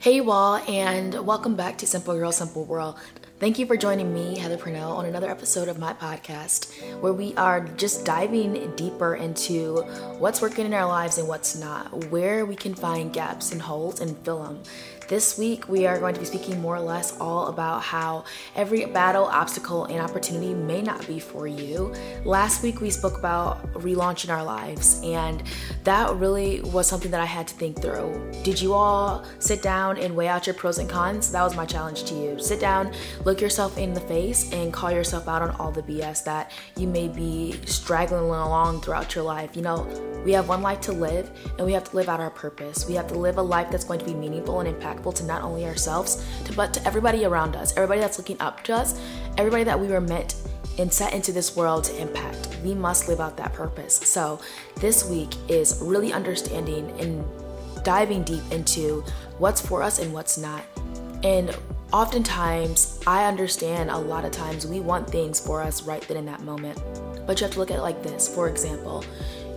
Hey, you all, and welcome back to Simple Girl, Simple World. Thank you for joining me, Heather Purnell, on another episode of my podcast where we are just diving deeper into what's working in our lives and what's not, where we can find gaps and holes and fill them. This week, we are going to be speaking more or less all about how every battle, obstacle, and opportunity may not be for you. Last week, we spoke about relaunching our lives, and that really was something that I had to think through. Did you all sit down and weigh out your pros and cons? That was my challenge to you. Sit down, look yourself in the face, and call yourself out on all the BS that you may be straggling along throughout your life. You know, we have one life to live, and we have to live out our purpose. We have to live a life that's going to be meaningful and impactful impactful to not only ourselves, to, but to everybody around us, everybody that's looking up to us, everybody that we were meant and set into this world to impact. We must live out that purpose. So, this week is really understanding and diving deep into what's for us and what's not. And oftentimes, I understand a lot of times we want things for us right then in that moment. But you have to look at it like this. For example,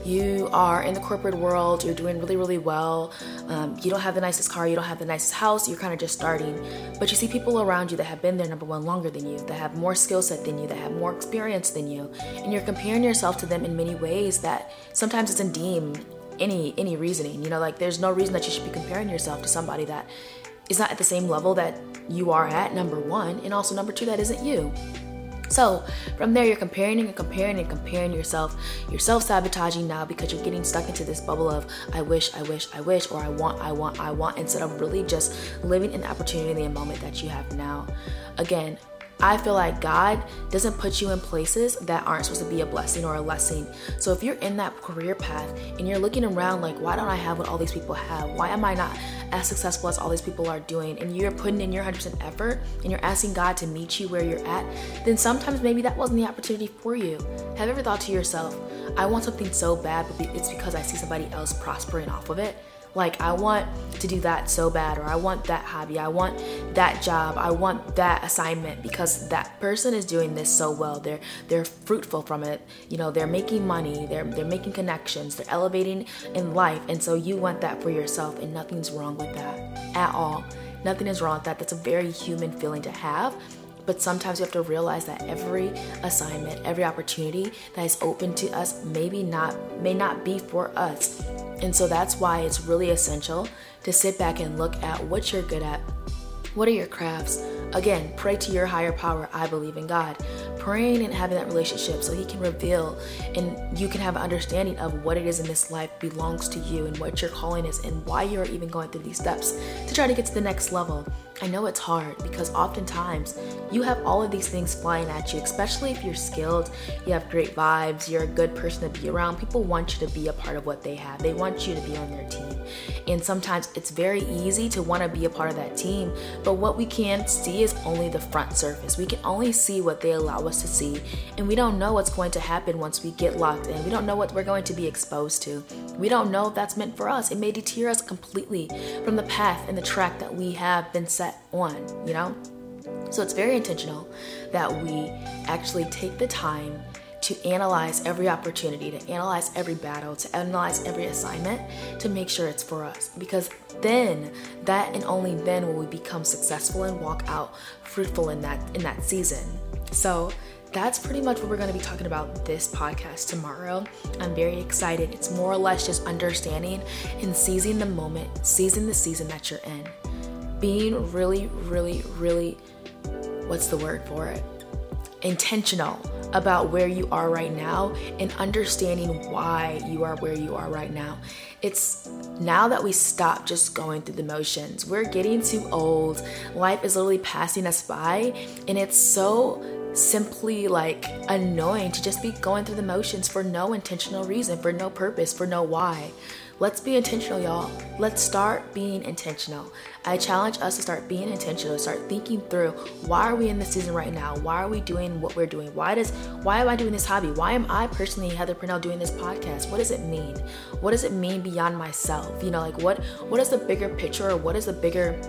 you are in the corporate world, you're doing really, really well, um, you don't have the nicest car, you don't have the nicest house, you're kind of just starting. But you see people around you that have been there, number one, longer than you, that have more skill set than you, that have more experience than you, and you're comparing yourself to them in many ways that sometimes doesn't deem any any reasoning. You know, like there's no reason that you should be comparing yourself to somebody that is not at the same level that you are at, number one, and also number two, that isn't you. So from there, you're comparing and comparing and comparing yourself. You're self sabotaging now because you're getting stuck into this bubble of I wish, I wish, I wish, or I want, I want, I want, instead of really just living in the opportunity in the moment that you have now. Again, I feel like God doesn't put you in places that aren't supposed to be a blessing or a lesson. So if you're in that career path and you're looking around like, why don't I have what all these people have? Why am I not as successful as all these people are doing? And you're putting in your 100% effort and you're asking God to meet you where you're at, then sometimes maybe that wasn't the opportunity for you. Have you ever thought to yourself, I want something so bad, but it's because I see somebody else prospering off of it? Like, I want to do that so bad, or I want that hobby, I want that job, I want that assignment because that person is doing this so well. They're they're fruitful from it. You know, they're making money, they're they're making connections, they're elevating in life, and so you want that for yourself, and nothing's wrong with that at all. Nothing is wrong with that. That's a very human feeling to have. But sometimes you have to realize that every assignment, every opportunity that is open to us maybe not may not be for us. And so that's why it's really essential to sit back and look at what you're good at. What are your crafts? Again, pray to your higher power. I believe in God. Praying and having that relationship so He can reveal and you can have an understanding of what it is in this life belongs to you and what your calling is and why you're even going through these steps to try to get to the next level. I know it's hard because oftentimes you have all of these things flying at you, especially if you're skilled, you have great vibes, you're a good person to be around. People want you to be a part of what they have, they want you to be on their team. And sometimes it's very easy to want to be a part of that team, but what we can see is only the front surface. We can only see what they allow us to see, and we don't know what's going to happen once we get locked in. We don't know what we're going to be exposed to. We don't know if that's meant for us. It may deter us completely from the path and the track that we have been set on, you know? So it's very intentional that we actually take the time to analyze every opportunity, to analyze every battle, to analyze every assignment to make sure it's for us. Because then, that and only then will we become successful and walk out fruitful in that in that season. So that's pretty much what we're going to be talking about this podcast tomorrow. I'm very excited. It's more or less just understanding and seizing the moment, seizing the season that you're in being really, really, really, what's the word for it? Intentional about where you are right now and understanding why you are where you are right now. It's now that we stop just going through the motions. We're getting too old. Life is literally passing us by, and it's so simply like annoying to just be going through the motions for no intentional reason, for no purpose, for no why. Let's be intentional, y'all. Let's start being intentional. I challenge us to start being intentional, start thinking through why are we in this season right now? Why are we doing what we're doing? Why does why am I doing this hobby? Why am I personally Heather Purnell doing this podcast? What does it mean? What does it mean beyond myself? You know, like what what is the bigger picture or what is the bigger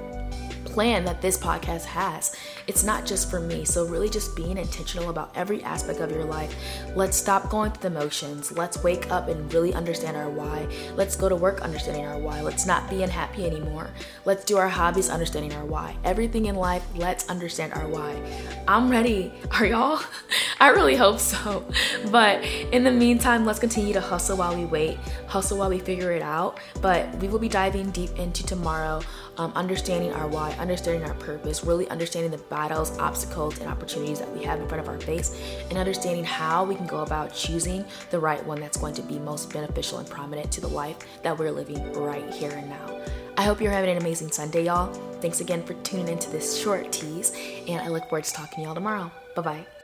plan that this podcast has. It's not just for me. So, really, just being intentional about every aspect of your life. Let's stop going through the motions. Let's wake up and really understand our why. Let's go to work understanding our why. Let's not be unhappy anymore. Let's do our hobbies understanding our why. Everything in life, let's understand our why. I'm ready. Are y'all? I really hope so. But in the meantime, let's continue to hustle while we wait, hustle while we figure it out. But we will be diving deep into tomorrow um, understanding our why, understanding our purpose, really understanding the battles, obstacles, and opportunities that we have in front of our face, and understanding how we can go about choosing the right one that's going to be most beneficial and prominent to the life that we're living right here and now. I hope you're having an amazing Sunday, y'all. Thanks again for tuning into this short tease, and I look forward to talking to y'all tomorrow. Bye bye.